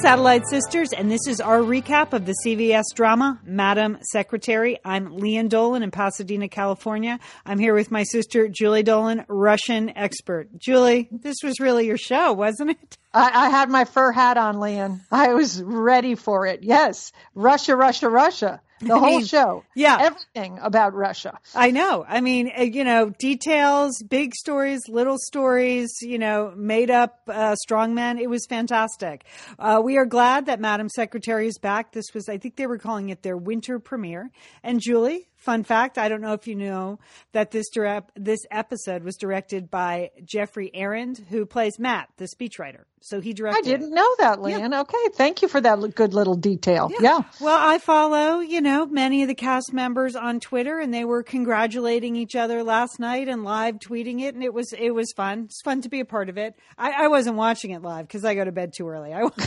Satellite Sisters, and this is our recap of the CBS drama, Madam Secretary. I'm Lian Dolan in Pasadena, California. I'm here with my sister, Julie Dolan, Russian expert. Julie, this was really your show, wasn't it? I, I had my fur hat on, Lian. I was ready for it. Yes. Russia, Russia, Russia. The whole mean, show. yeah. Everything about Russia. I know. I mean, uh, you know, details, big stories, little stories, you know, made up uh, strongmen. It was fantastic. Uh, we are glad that Madam Secretary is back. This was, I think they were calling it their winter premiere. And Julie, Fun fact: I don't know if you know that this direct, this episode was directed by Geoffrey Arend, who plays Matt, the speechwriter. So he directed. I didn't know that, Lian. Yeah. Okay, thank you for that good little detail. Yeah. yeah. Well, I follow, you know, many of the cast members on Twitter, and they were congratulating each other last night and live tweeting it, and it was it was fun. It's fun to be a part of it. I, I wasn't watching it live because I go to bed too early. I.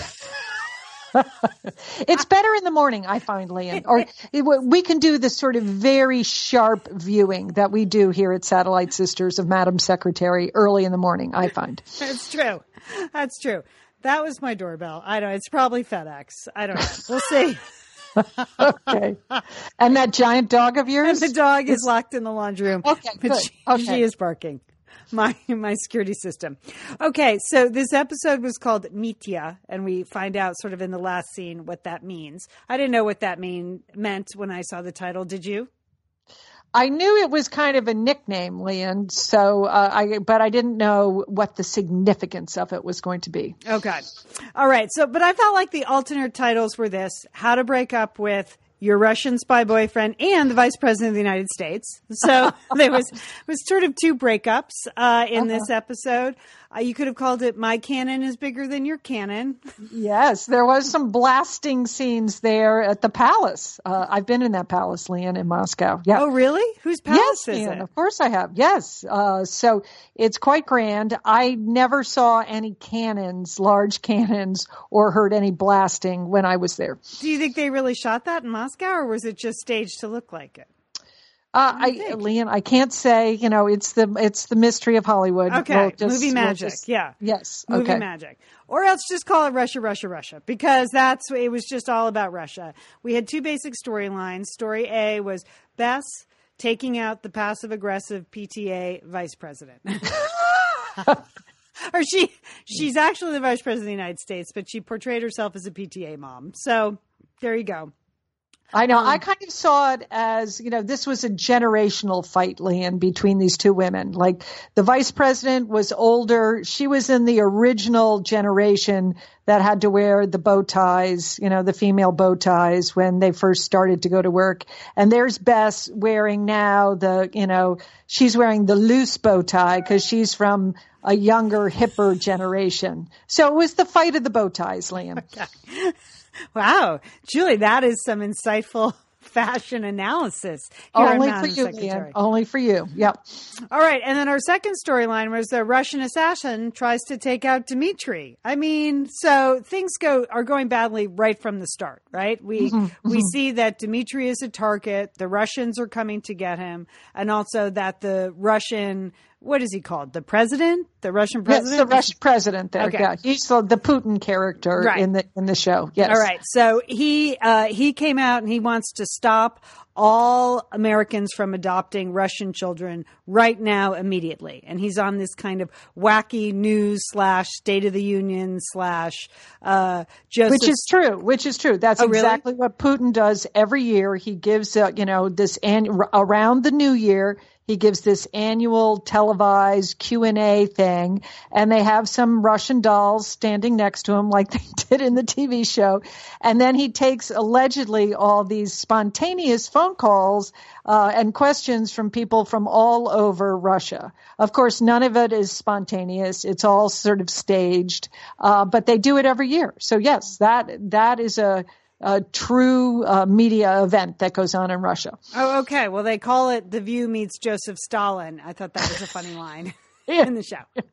it's better in the morning, I find, Lian. Or it, we can do the sort of very sharp viewing that we do here at Satellite Sisters of Madam Secretary early in the morning. I find that's true. That's true. That was my doorbell. I don't. It's probably FedEx. I don't know. We'll see. okay. And that giant dog of yours? And the dog is locked in the laundry room. Okay, good. She, okay. she is barking my my security system. Okay, so this episode was called Mitya, and we find out sort of in the last scene what that means. I didn't know what that mean meant when I saw the title. Did you? I knew it was kind of a nickname, Lian. So uh, I, but I didn't know what the significance of it was going to be. Okay, all right. So, but I felt like the alternate titles were this: How to break up with your Russian spy boyfriend and the vice president of the United States. So there was was sort of two breakups uh, in uh-huh. this episode. Uh, you could have called it "My cannon is bigger than your cannon." Yes, there was some blasting scenes there at the palace. Uh, I've been in that palace, Lian, in Moscow. Yeah. Oh, really? Whose palace yes, is it? Of course, I have. Yes. Uh, so it's quite grand. I never saw any cannons, large cannons, or heard any blasting when I was there. Do you think they really shot that in Moscow, or was it just staged to look like it? Uh, I, Lian, I can't say. You know, it's the it's the mystery of Hollywood. Okay, we'll just, movie magic. We'll just, yeah. Yes. Movie okay. magic. Or else just call it Russia, Russia, Russia, because that's it was just all about Russia. We had two basic storylines. Story A was Bess taking out the passive aggressive PTA vice president. or she she's actually the vice president of the United States, but she portrayed herself as a PTA mom. So there you go. I know. Um, I kind of saw it as, you know, this was a generational fight, Lian, between these two women. Like the vice president was older. She was in the original generation that had to wear the bow ties, you know, the female bow ties when they first started to go to work. And there's Bess wearing now the, you know, she's wearing the loose bow tie because she's from a younger, hipper generation. So it was the fight of the bow ties, Lian. Okay. Wow, Julie, that is some insightful fashion analysis. Only for you. Only for you. Yep. All right, and then our second storyline was the Russian assassin tries to take out Dmitry. I mean, so things go are going badly right from the start, right? We mm-hmm, we mm-hmm. see that Dmitry is a target. The Russians are coming to get him, and also that the Russian what is he called? The president, the Russian president. Yes, the Russian president. There, okay. yeah, he's the, the Putin character right. in the in the show. Yes. All right. So he uh, he came out and he wants to stop all Americans from adopting Russian children right now, immediately. And he's on this kind of wacky news slash State of the Union slash uh, Joseph. Which is true. Which is true. That's oh, exactly really? what Putin does every year. He gives, uh, you know, this an- around the new year he gives this annual televised Q&A thing and they have some Russian dolls standing next to him like they did in the TV show. And then he takes allegedly all these spontaneous phone calls uh, and questions from people from all over Russia. Of course, none of it is spontaneous. It's all sort of staged, uh, but they do it every year. So yes, that that is a a true uh, media event that goes on in Russia. Oh, okay. Well, they call it The View meets Joseph Stalin. I thought that was a funny line in the show.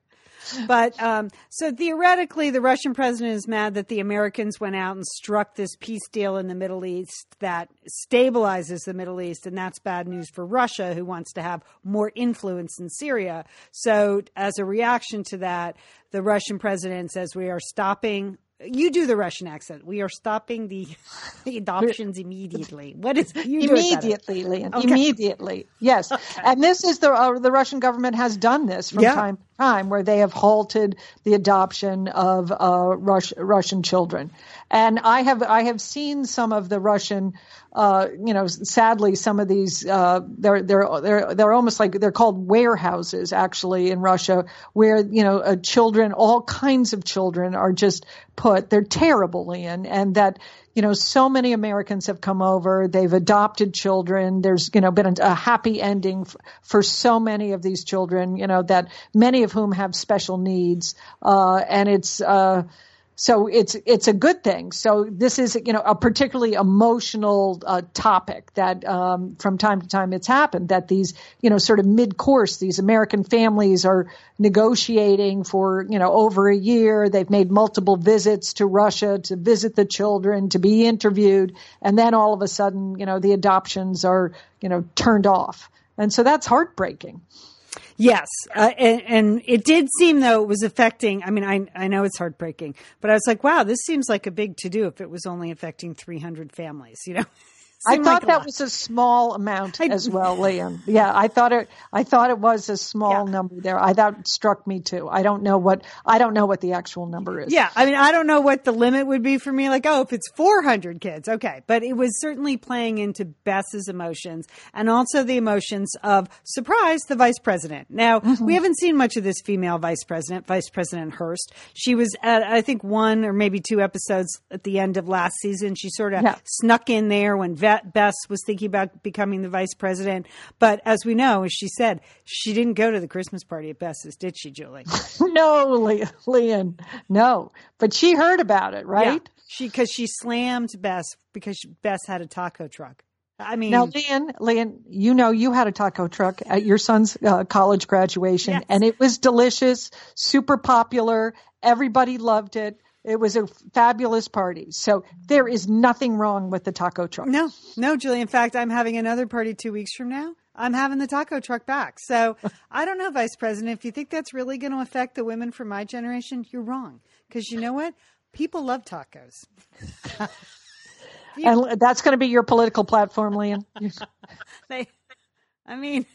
But um, so theoretically, the Russian president is mad that the Americans went out and struck this peace deal in the Middle East that stabilizes the Middle East, and that's bad news for Russia, who wants to have more influence in Syria. So, as a reaction to that, the Russian president says we are stopping you do the Russian accent. We are stopping the, the adoptions immediately. What is immediately, Lian? Okay. Immediately, yes. Okay. And this is the uh, the Russian government has done this from yeah. time to time, where they have halted the adoption of uh, Rus- Russian children. And I have I have seen some of the Russian uh, you know, sadly, some of these uh, they're they're they're they're almost like they're called warehouses actually in Russia, where you know uh, children, all kinds of children, are just put. They're terrible in, and that you know so many Americans have come over. They've adopted children. There's you know been a, happy ending f- for so many of these children. You know that many of whom have special needs, uh, and it's. Uh, so it's it's a good thing. So this is you know a particularly emotional uh, topic that um, from time to time it's happened that these you know sort of mid course these American families are negotiating for you know over a year. They've made multiple visits to Russia to visit the children to be interviewed, and then all of a sudden you know the adoptions are you know turned off, and so that's heartbreaking. Yes, uh, and, and, it did seem though it was affecting. I mean, I I know it's heartbreaking, but I was like, wow, this seems like a big to do if it was only affecting 300 families. You know, I thought like that was a small amount I, as well, Lian. Yeah, I thought it. I thought it was a small yeah. number there. I that struck me too. I don't know what I don't know what the actual number is. Yeah, I mean, I don't know what the limit would be for me. Like, oh, if it's 400 kids, okay. But it was certainly playing into Bess's emotions and also the emotions of surprise, the vice president. Now mm-hmm. we haven't seen much of this female vice president, Vice President Hearst. She was at I think one or maybe two episodes at the end of last season. She sort of yeah. snuck in there when. Bess was thinking about becoming the vice president. But as we know, as she said, she didn't go to the Christmas party at Bess's, did she, Julie? no, Lian, no. But she heard about it, right? Yeah. She because she slammed Bess because Bess had a taco truck. I mean, now, Lian, Lian, you know, you had a taco truck at your son's uh, college graduation, yes. and it was delicious, super popular. Everybody loved it. It was a fabulous party. So there is nothing wrong with the taco truck. No, no, Julie. In fact, I'm having another party two weeks from now. I'm having the taco truck back. So I don't know, Vice President, if you think that's really going to affect the women from my generation, you're wrong. Because you know what? People love tacos. and that's going to be your political platform, they, I mean,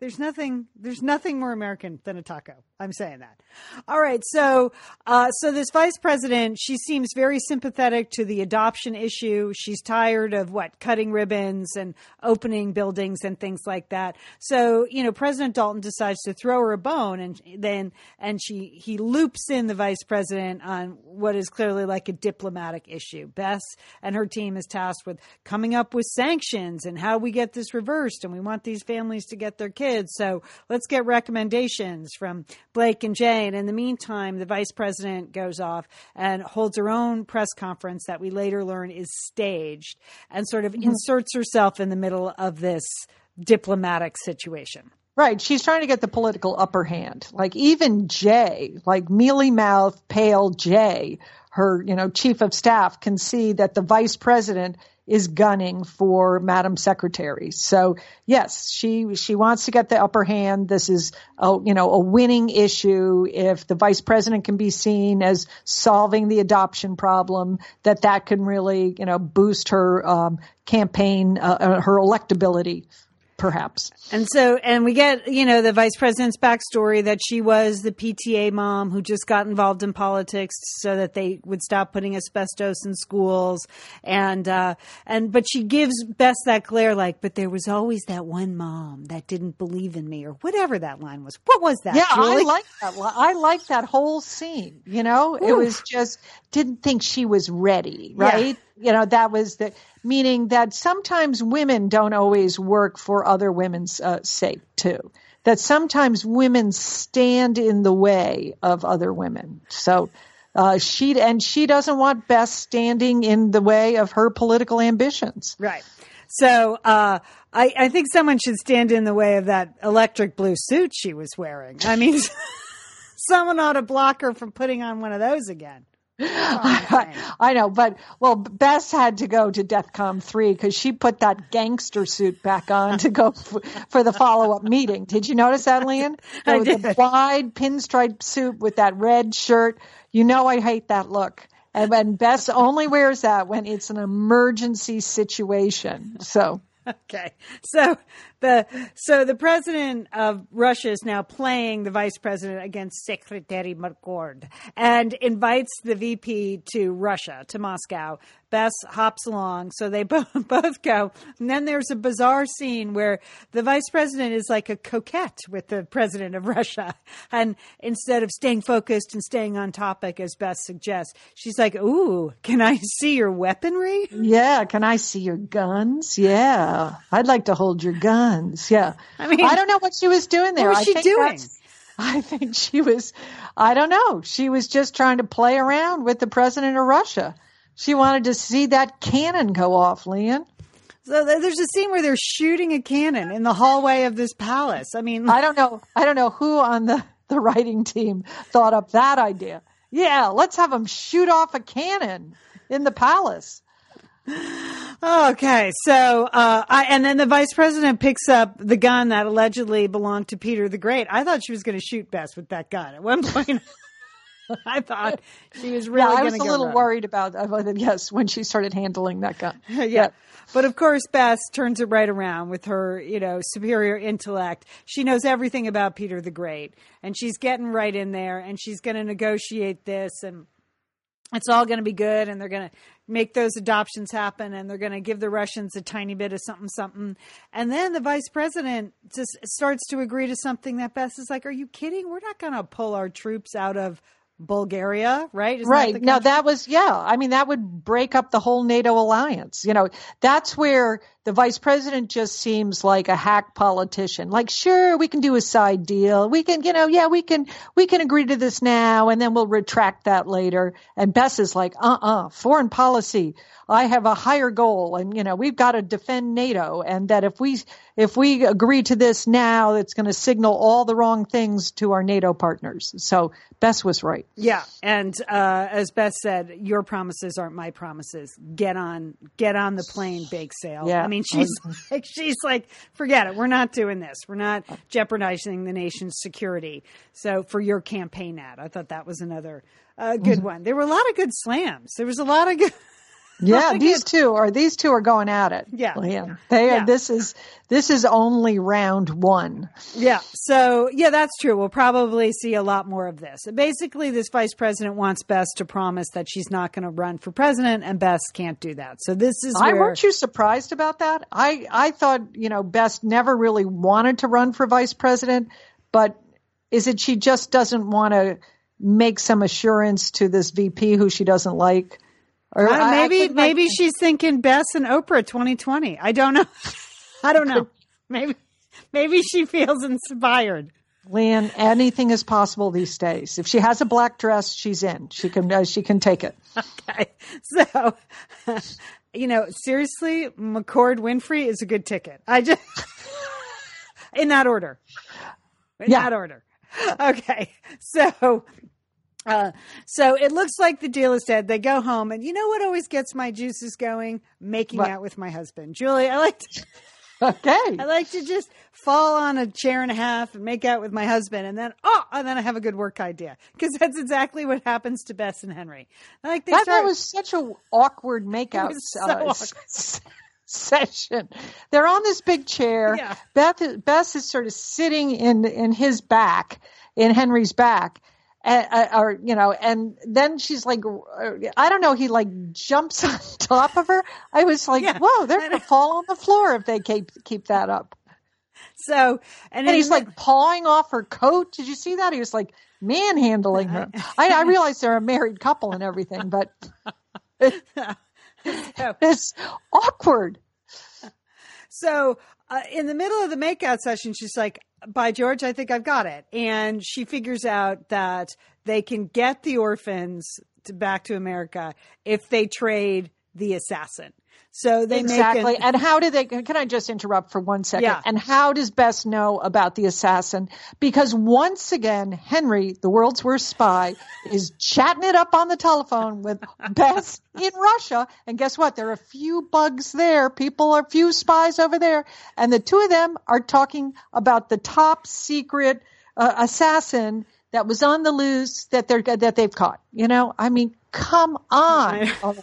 there's nothing. There's nothing more American than a taco. I'm saying that. All right. So, uh, so this vice president, she seems very sympathetic to the adoption issue. She's tired of what cutting ribbons and opening buildings and things like that. So, you know, President Dalton decides to throw her a bone, and then and she he loops in the vice president on what is clearly like a diplomatic issue. Bess and her team is tasked with coming up with sanctions and how we get this reversed, and we want these families to get their kids. So, let's get recommendations from Blake and Jay. And in the meantime, the vice president goes off and holds her own press conference that we later learn is staged and sort of mm-hmm. inserts herself in the middle of this diplomatic situation. Right. She's trying to get the political upper hand. Like even Jay, like mealy mouth, pale Jay, her, you know, chief of staff can see that the vice president is gunning for Madam Secretary. So yes, she she wants to get the upper hand. This is a you know a winning issue. If the vice president can be seen as solving the adoption problem, that that can really you know boost her um, campaign, uh, uh her electability perhaps. And so, and we get, you know, the vice president's backstory that she was the PTA mom who just got involved in politics so that they would stop putting asbestos in schools. And, uh, and, but she gives Bess that glare like, but there was always that one mom that didn't believe in me or whatever that line was. What was that? Yeah, Julie? I like that. I like that whole scene. You know, Ooh. it was just, didn't think she was ready, right? Yeah. You know, that was the, meaning that sometimes women don't always work for other women's uh, sake too. That sometimes women stand in the way of other women. So uh, she and she doesn't want Bess standing in the way of her political ambitions. Right. So uh, I, I think someone should stand in the way of that electric blue suit she was wearing. I mean, someone ought to block her from putting on one of those again. Oh, I know, but well, Bess had to go to DEFCON three because she put that gangster suit back on to go f- for the follow up meeting. Did you notice that, Lian? I did. The wide pinstripe suit with that red shirt. You know, I hate that look. And, and Bess only wears that when it's an emergency situation. So. Okay. So the so the president of Russia is now playing the vice president against Secretary McCord and invites the VP to Russia to Moscow. Bess hops along, so they both both go. And then there's a bizarre scene where the vice president is like a coquette with the president of Russia, and instead of staying focused and staying on topic as Bess suggests, she's like, "Ooh, can I see your weaponry?" Yeah, can I see your guns? Yeah, I'd like to hold your guns. Yeah. I mean, I don't know what she was doing there. What was she doing? I think she was, I don't know. She was just trying to play around with the president of Russia. She wanted to see that cannon go off, Lian. So there's a scene where they're shooting a cannon in the hallway of this palace. I mean, I don't know. I don't know who on the, the writing team thought up that idea. Yeah, let's have them shoot off a cannon in the palace. Okay, so uh, I, and then the vice president picks up the gun that allegedly belonged to Peter the Great. I thought she was going to shoot Bess with that gun at one point. I thought she was really. Yeah, I was a little worried about uh, yes when she started handling that gun. yeah. yeah. But of course, Bess turns it right around with her, you know, superior intellect. She knows everything about Peter the Great, and she's getting right in there, and she's going to negotiate this, and it's all going to be good and they're going to make those adoptions happen and they're going to give the Russians a tiny bit of something something and then the vice president just starts to agree to something that Bess is like are you kidding we're not going to pull our troops out of Bulgaria, right? Isn't right. That now that was, yeah. I mean, that would break up the whole NATO alliance. You know, that's where the vice president just seems like a hack politician. Like, sure, we can do a side deal. We can, you know, yeah, we can, we can agree to this now and then we'll retract that later. And Bess is like, uh uh-uh, uh, foreign policy. I have a higher goal and, you know, we've got to defend NATO and that if we, if we agree to this now, it's going to signal all the wrong things to our NATO partners. So Bess was right. Yeah. And, uh, as Bess said, your promises aren't my promises. Get on, get on the plane, bake sale. Yeah. I mean, she's like, she's like, forget it. We're not doing this. We're not jeopardizing the nation's security. So for your campaign ad, I thought that was another uh, good mm-hmm. one. There were a lot of good slams. There was a lot of good. Yeah, these two are these two are going at it. Yeah, yeah. They are. This is this is only round one. Yeah. So yeah, that's true. We'll probably see a lot more of this. Basically, this vice president wants Bess to promise that she's not going to run for president, and Bess can't do that. So this is. Where... I weren't you surprised about that? I I thought you know Bess never really wanted to run for vice president, but is it she just doesn't want to make some assurance to this VP who she doesn't like? Or maybe maybe like, she's thinking Bess and Oprah 2020. I don't know. I don't know. Maybe maybe she feels inspired. Lian, anything is possible these days. If she has a black dress, she's in. She can uh, she can take it. Okay. So, you know, seriously, McCord Winfrey is a good ticket. I just in that order. In yeah. that order. Okay. So, uh, so it looks like the deal is dead. They go home, and you know what always gets my juices going? Making what? out with my husband, Julie. I like to. Okay. I like to just fall on a chair and a half and make out with my husband, and then oh, and then I have a good work idea because that's exactly what happens to Bess and Henry. Like they that, start, that was such an awkward makeout so uh, awkward. session. They're on this big chair. Yeah. Beth, Bess is sort of sitting in in his back, in Henry's back, and, or you know, and then she's like, I don't know, he like jumps on top of her. I was like, yeah, whoa, they're gonna fall on the floor if they keep keep that up. So, and, and he's like pawing off her coat. Did you see that? He was like manhandling her. I, I realize they're a married couple and everything, but it, it's awkward. So, uh, in the middle of the makeout session, she's like, by George, I think I've got it. And she figures out that they can get the orphans to back to America if they trade the assassin. So they exactly. An- and how do they? Can I just interrupt for one second? Yeah. And how does Bess know about the assassin? Because once again, Henry, the world's worst spy, is chatting it up on the telephone with Bess in Russia. And guess what? There are a few bugs there. People are a few spies over there, and the two of them are talking about the top secret uh, assassin that was on the loose that they're that they've caught. You know, I mean, come on. Oh,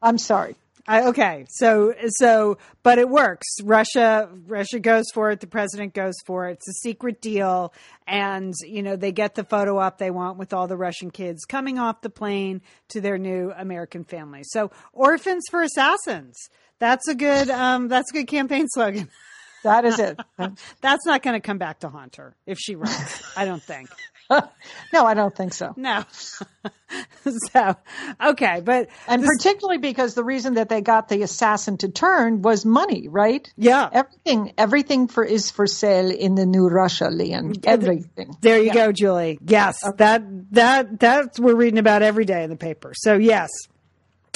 I'm sorry. I, okay, so so, but it works. Russia, Russia goes for it. The president goes for it. It's a secret deal, and you know they get the photo up they want with all the Russian kids coming off the plane to their new American family. So, orphans for assassins. That's a good. Um, that's a good campaign slogan. That is it. that's not going to come back to haunt her if she runs. I don't think. no, I don't think so. No. so, okay, but and this, particularly because the reason that they got the assassin to turn was money, right? Yeah. Everything, everything for is for sale in the new Russia, Lian. Everything. There you yeah. go, Julie. Yes, okay. that that that's we're reading about every day in the paper. So yes,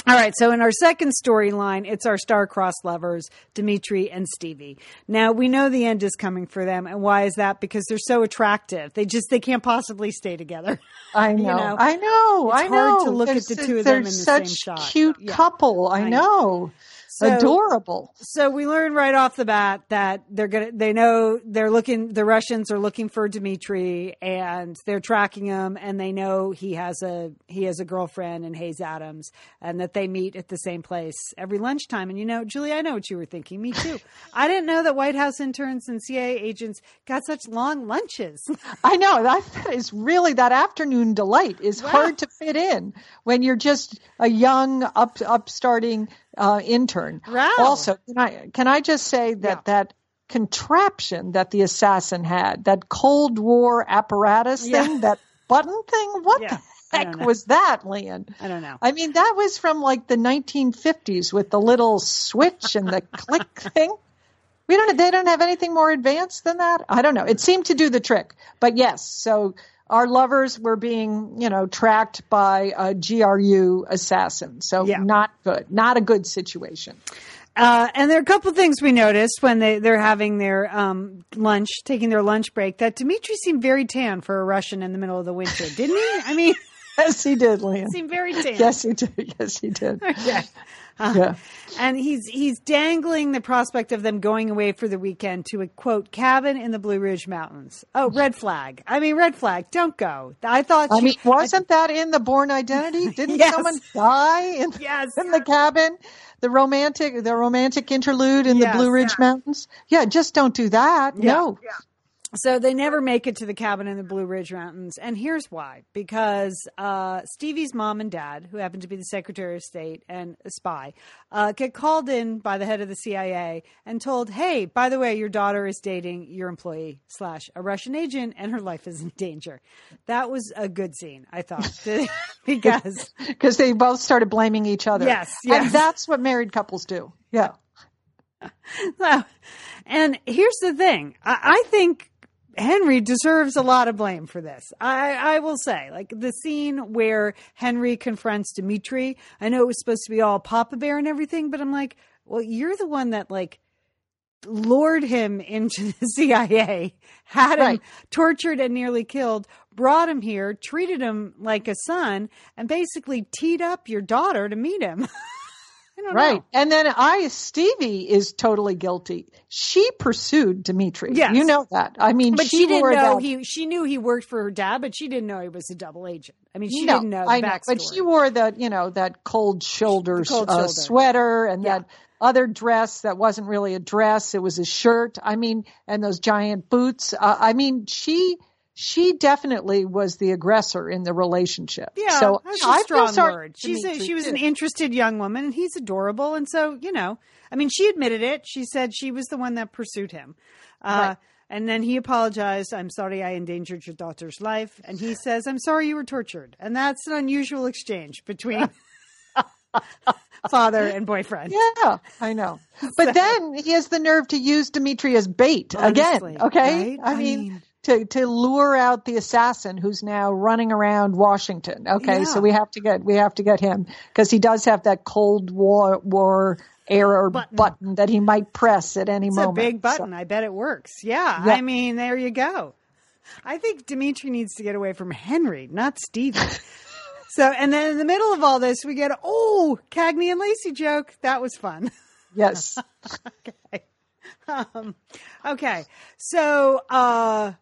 all right, so in our second storyline, it's our star-crossed lovers, Dimitri and Stevie. Now we know the end is coming for them, and why is that? Because they're so attractive. They just they can't possibly stay together. I know. you know? I know. It's I know. hard to look at the two of them in the same shot. Cute yeah. couple. I, I know. know. So, Adorable. So we learn right off the bat that they're gonna. They know they're looking. The Russians are looking for Dmitri, and they're tracking him. And they know he has a he has a girlfriend in Hayes Adams, and that they meet at the same place every lunchtime. And you know, Julie, I know what you were thinking. Me too. I didn't know that White House interns and CIA agents got such long lunches. I know that is really that afternoon delight is wow. hard to fit in when you're just a young up upstarting uh, intern. Wow. Also, can I can I just say that yeah. that contraption that the assassin had, that Cold War apparatus yeah. thing, that button thing, what yeah. the heck was that, Lian? I don't know. I mean, that was from like the 1950s with the little switch and the click thing. We don't. They don't have anything more advanced than that. I don't know. It seemed to do the trick, but yes. So our lovers were being, you know, tracked by a GRU assassin. So yeah. not good, not a good situation. Uh, and there are a couple things we noticed when they, they're having their um, lunch, taking their lunch break, that Dimitri seemed very tan for a Russian in the middle of the winter, didn't he? I mean, yes, he did, Lian. Seemed very tan. Yes, he did. Yes, he did. Okay. Uh, yeah. And he's he's dangling the prospect of them going away for the weekend to a quote cabin in the Blue Ridge Mountains. Oh, red flag. I mean, red flag. Don't go. I thought. I she, mean, wasn't I, that in the Bourne Identity? Didn't yes. someone die in, yes. in the cabin? The romantic, the romantic interlude in yes, the Blue Ridge. Mountains. Yeah, just don't do that. Yeah, no. Yeah. So they never make it to the cabin in the Blue Ridge Mountains. And here's why because uh, Stevie's mom and dad, who happen to be the Secretary of State and a spy, uh, get called in by the head of the CIA and told, hey, by the way, your daughter is dating your employee slash a Russian agent and her life is in danger. That was a good scene, I thought, because because they both started blaming each other. Yes, yes. And that's what married couples do. Yeah. So, and here's the thing I, I think Henry deserves a lot of blame for this. I, I will say, like the scene where Henry confronts Dimitri. I know it was supposed to be all Papa Bear and everything, but I'm like, well, you're the one that like lured him into the CIA, had him right. tortured and nearly killed, brought him here, treated him like a son, and basically teed up your daughter to meet him. right. Know. And then I, Stevie is totally guilty. She pursued Dimitri. Yes. You know that. I mean, but she, she didn't know that. he, she knew he worked for her dad, but she didn't know he was a double agent. I mean, she no, didn't know the I know, But she wore that, you know, that cold shoulder, cold uh, shoulder. sweater and yeah. that other dress that wasn't really a dress. It was a shirt. I mean, and those giant boots. Uh, I mean, she, she definitely was the aggressor in the relationship. Yeah, so that's a strong word. She's a, she was too. an interested young woman, and he's adorable. And so, you know, I mean, she admitted it. She said she was the one that pursued him. Uh, right. And then he apologized. I'm sorry I endangered your daughter's life. And he says, I'm sorry you were tortured. And that's an unusual exchange between father and boyfriend. Yeah, I know. But so, then he has the nerve to use Dimitri as bait honestly, again. Okay. Right? I, I mean, mean to to lure out the assassin who's now running around Washington. Okay, yeah. so we have to get we have to get him because he does have that Cold War war error button. button that he might press at any it's moment. a big button. So. I bet it works. Yeah, yeah, I mean, there you go. I think Dimitri needs to get away from Henry, not Stevie. so, and then in the middle of all this, we get oh Cagney and Lacey joke. That was fun. Yes. okay. Um, okay. So, uh,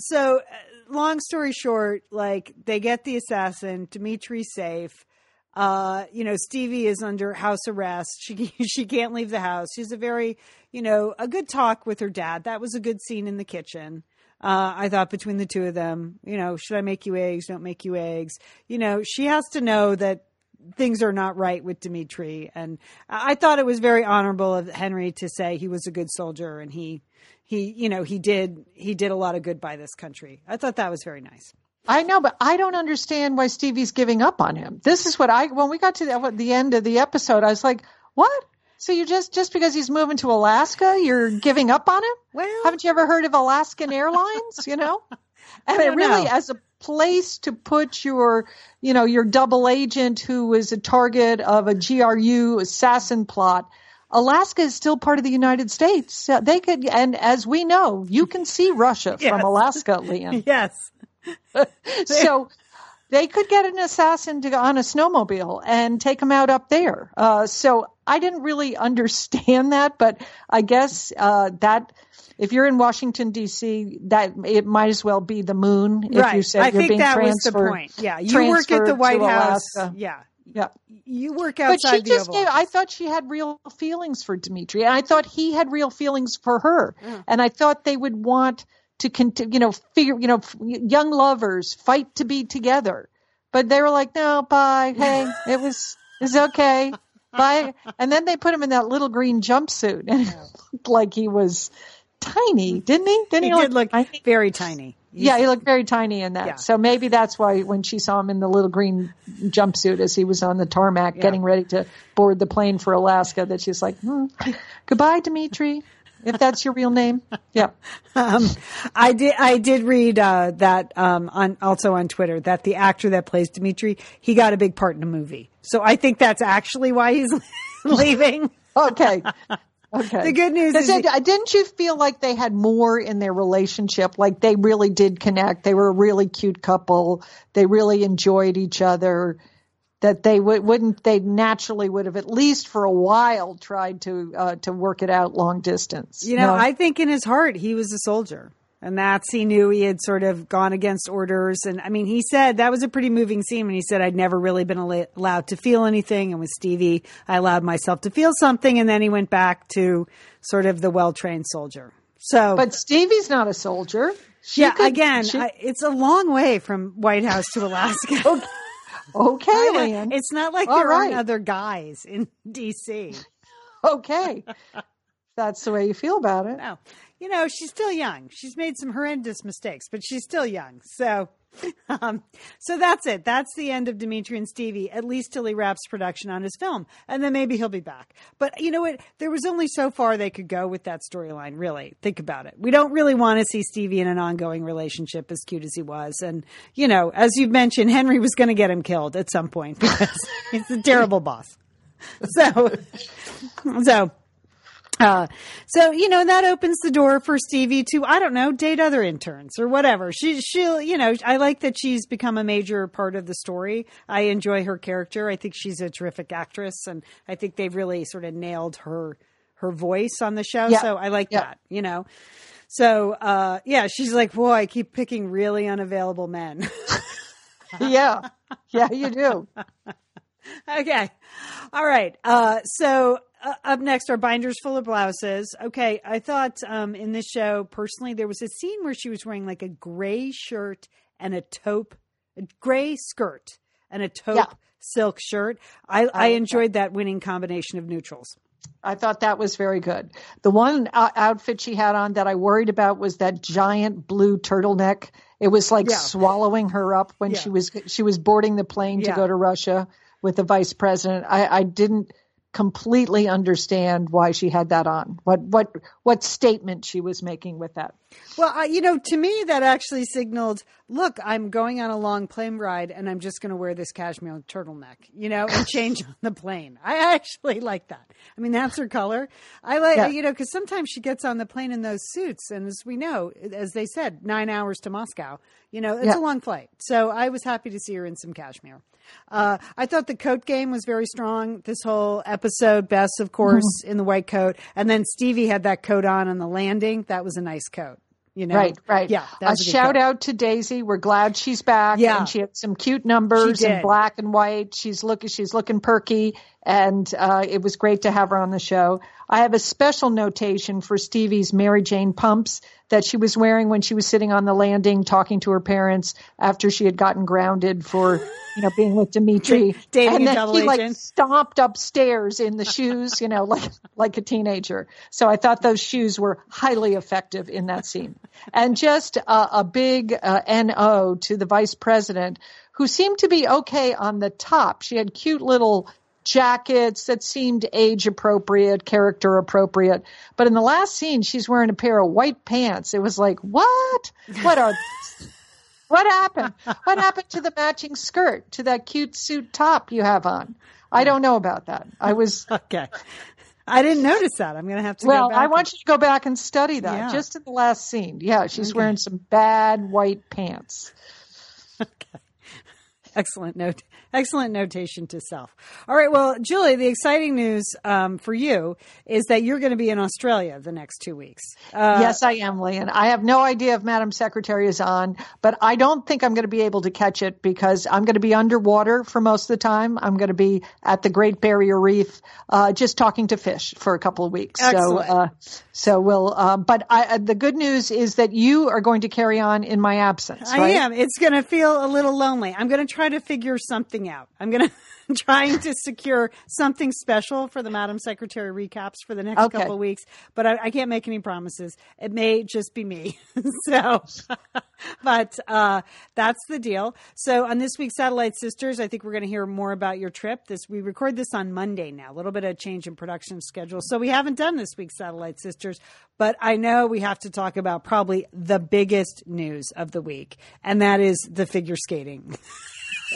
so uh, long story short, like they get the assassin, Dimitri's safe. Uh, you know, Stevie is under house arrest. She she can't leave the house. She's a very, you know, a good talk with her dad. That was a good scene in the kitchen. Uh, I thought between the two of them, you know, should I make you eggs? Don't make you eggs. You know, she has to know that things are not right with Dimitri. And I thought it was very honorable of Henry to say he was a good soldier and he, he, you know, he did, he did a lot of good by this country. I thought that was very nice. I know, but I don't understand why Stevie's giving up on him. This is what I, when we got to the, the end of the episode, I was like, what? So you just just because he's moving to Alaska, you're giving up on him? Well, haven't you ever heard of Alaskan Airlines? You know, and it really know. as a place to put your, you know, your double agent who is a target of a GRU assassin plot. Alaska is still part of the United States. They could, and as we know, you can see Russia Yes. from Alaska, Lian. yes. so they could get an assassin to, go on a snowmobile and take him out up there. Uh, so I didn't really understand that, but I guess uh, that if you're in Washington D.C., that it might as well be the moon. If right. you said I you're think being that was the transferred. point. Yeah. You work at the White House. Alaska. Yeah. Yeah. You work outside. But she just Oval gave, I thought she had real feelings for Dimitri. And I thought he had real feelings for her. And I thought they would want to continue, you know, figure, you know, f- young lovers fight to be together. But they were like, no, bye. Hey, it was, it's okay. Bye. And then they put him in that little green jumpsuit and it looked like he was tiny, didn't he? Didn't he he, did look tiny? very tiny. Yeah, he looked very tiny in that. Yeah. So maybe that's why when she saw him in the little green jumpsuit as he was on the tarmac getting ready to board the plane for Alaska, that she's like, hmm, goodbye, Dimitri, if that's your real name. Yeah. Um, I did. I did read uh, that um, on also on Twitter that the actor that plays Dimitri he got a big part in a movie. So I think that's actually why he's leaving. Okay. Okay. The good news is it- uh, didn't you feel like they had more in their relationship? Like they really did connect. They were a really cute couple. They really enjoyed each other. That they would, wouldn't, they naturally would have at least for a while tried to uh, to work it out long distance. You know, No? I think in his heart he was a soldier. And that's, he knew he had sort of gone against orders. And I mean, he said that was a pretty moving scene when he said, I'd never really been al- allowed to feel anything. And with Stevie, I allowed myself to feel something. And then he went back to sort of the well trained soldier. So, but Stevie's not a soldier. She yeah, could- again, she- I, it's a long way from White House to Alaska. okay, know. It's not like All there aren't other guys in D.C. okay. That's the way you feel about it. No, you know, she's still young. She's made some horrendous mistakes, but she's still young. So, um, so that's it. That's the end of Dimitri and Stevie, at least till he wraps production on his film. And then maybe he'll be back. But you know what? There was only so far they could go with that storyline, really. Think about it. We don't really want to see Stevie in an ongoing relationship, as cute as he was. And, you know, as you've mentioned, Henry was going to get him killed at some point because he's a terrible boss. So, so, uh, so you know that opens the door for Stevie to I don't know date other interns or whatever. She she'll you know I like that she's become a major part of the story. I enjoy her character. I think she's a terrific actress, and I think they've really sort of nailed her her voice on the show. Yeah. So I like Yeah. that. You know. So uh, yeah, she's like, boy, I keep picking really unavailable men. yeah. Yeah, you do. okay. All right. Uh, so uh, up next are binders full of blouses. Okay. I thought um, in this show, personally, there was a scene where she was wearing like a gray shirt and a taupe, a gray skirt and a taupe Yeah. silk shirt. I, I enjoyed that winning combination of neutrals. I thought that was very good. The one uh, outfit she had on that I worried about was that giant blue turtleneck. It was like Yeah. swallowing her up when Yeah. she was she was boarding the plane to go to Russia with the vice president. I, I didn't completely understand why she had that on. What what what statement she was making with that. Well, uh, you know, to me, that actually signaled, look, I'm going on a long plane ride and I'm just going to wear this cashmere turtleneck, you know, and change on the plane. I actually like that. I mean, that's her color. I like, Yeah. you know, because sometimes she gets on the plane in those suits. And as we know, as they said, nine hours to Moscow, you know, it's Yeah. a long flight. So I was happy to see her in some cashmere. Uh, I thought the coat game was very strong this whole episode. Bess, of course, in the white coat. And then Stevie had that coat on on the landing. That was a nice coat. You know, Right, right. Yeah, A a shout out to Daisy. We're glad she's back. Yeah. and she had some cute numbers in black and white. She's looking, she's looking perky, and uh, it was great to have her on the show. I have a special notation for Stevie's Mary Jane pumps that she was wearing when she was sitting on the landing talking to her parents after she had gotten grounded for, you know, being with Dimitri. Dating and then double she like agent. stomped upstairs in the shoes, you know, like like a teenager. So I thought those shoes were highly effective in that scene. And just uh, a big uh, no to the vice president, who seemed to be okay on the top. She had cute little jackets that seemed age appropriate, character appropriate. But in the last scene, she's wearing a pair of white pants. It was like, what? What are what happened? What happened to the matching skirt, to that cute suit top you have on? I don't know about that. I was Okay. I didn't notice that. I'm going to have to well. go back. I and- want you to go back and study that. Yeah. Just in the last scene, yeah, she's Okay. wearing some bad white pants. Okay. Excellent note. Excellent notation to self. All right. Well, Julie, the exciting news um, for you is that you're going to be in Australia the next two weeks. Uh, yes, I am, Lian. I have no idea if Madam Secretary is on, but I don't think I'm going to be able to catch it because I'm going to be underwater for most of the time. I'm going to be at the Great Barrier Reef, uh, just talking to fish for a couple of weeks. Excellent. So, uh, so we'll. Uh, but I, uh, the good news is that you are going to carry on in my absence. I am. It's going to feel a little lonely. I'm going to try to figure something out. I'm going to trying to secure something special for the Madam Secretary recaps for the next Okay. couple of weeks, but I, I can't make any promises. It may just be me. so, but uh, that's the deal. So on this week's Satellite Sisters, I think we're going to hear more about your trip. This we record this on Monday now. A little bit of change in production schedule, so we haven't done this week's Satellite Sisters. But I know we have to talk about probably the biggest news of the week, and that is the figure skating.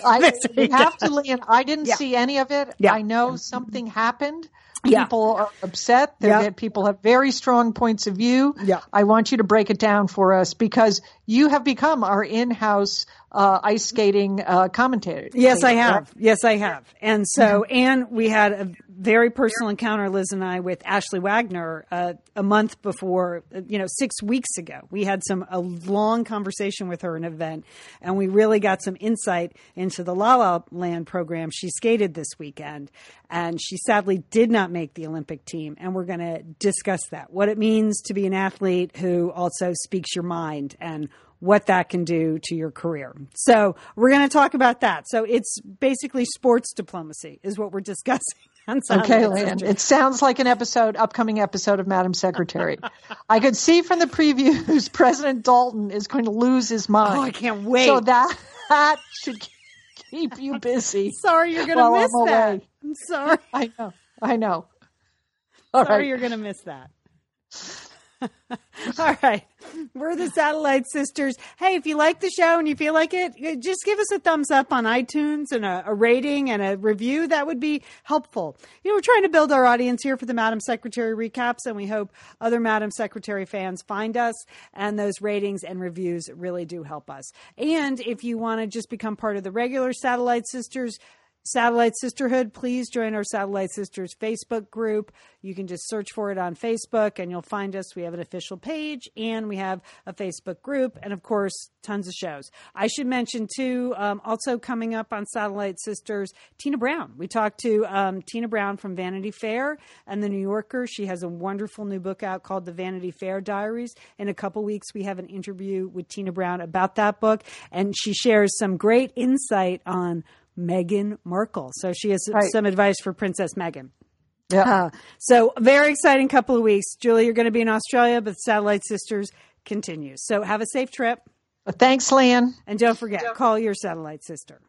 I, you have to, Lian. I didn't Yeah. see any of it. Yeah. I know something happened. Yeah. People are upset. Yeah. that People have very strong points of view. Yeah. I want you to break it down for us because you have become our in-house uh, ice skating uh, commentator. Yes, I have. Yes, I have. And so, Mm-hmm. and we had a very personal encounter, Liz and I, with Ashley Wagner uh, a month before, you know, six weeks ago. We had some a long conversation with her in an event, and we really got some insight into the La La Land program she skated this weekend. And she sadly did not make the Olympic team, and we're going to discuss that. What it means to be an athlete who also speaks your mind and what that can do to your career. So we're going to talk about that. So it's basically sports diplomacy is what we're discussing. Okay, Satellite It sounds like an episode, upcoming episode of Madam Secretary. I could see from the previews President Dalton is going to lose his mind. Oh, I can't wait. So that that should keep you busy. Sorry, you're going to While I'm miss that. away. I'm sorry. I know. I know. All sorry, right. you're going to miss that. All right. We're the Satellite Sisters. Hey, if you like the show and you feel like it, uh, just give us a thumbs up on iTunes and a, a rating and a review. That would be helpful. You know, we're trying to build our audience here for the Madam Secretary recaps, and we hope other Madam Secretary fans find us. And those ratings and reviews really do help us. And if you want to just become part of the regular Satellite Sisters, Satellite Sisterhood, please join our Satellite Sisters Facebook group. You can just search for it on Facebook and you'll find us. We have an official page and we have a Facebook group and, of course, tons of shows. I should mention, too, um, also coming up on Satellite Sisters, Tina Brown. We talked to um, Tina Brown from Vanity Fair and The New Yorker. She has a wonderful new book out called The Vanity Fair Diaries. In a couple weeks, we have an interview with Tina Brown about that book and she shares some great insight on Meghan Markle. So she has Right. some advice for Princess Meghan. Yeah. Uh, so very exciting couple of weeks. Julie, you're going to be in Australia, but Satellite Sisters continues. So have a safe trip. Thanks, Lian. And don't forget, call your satellite sister.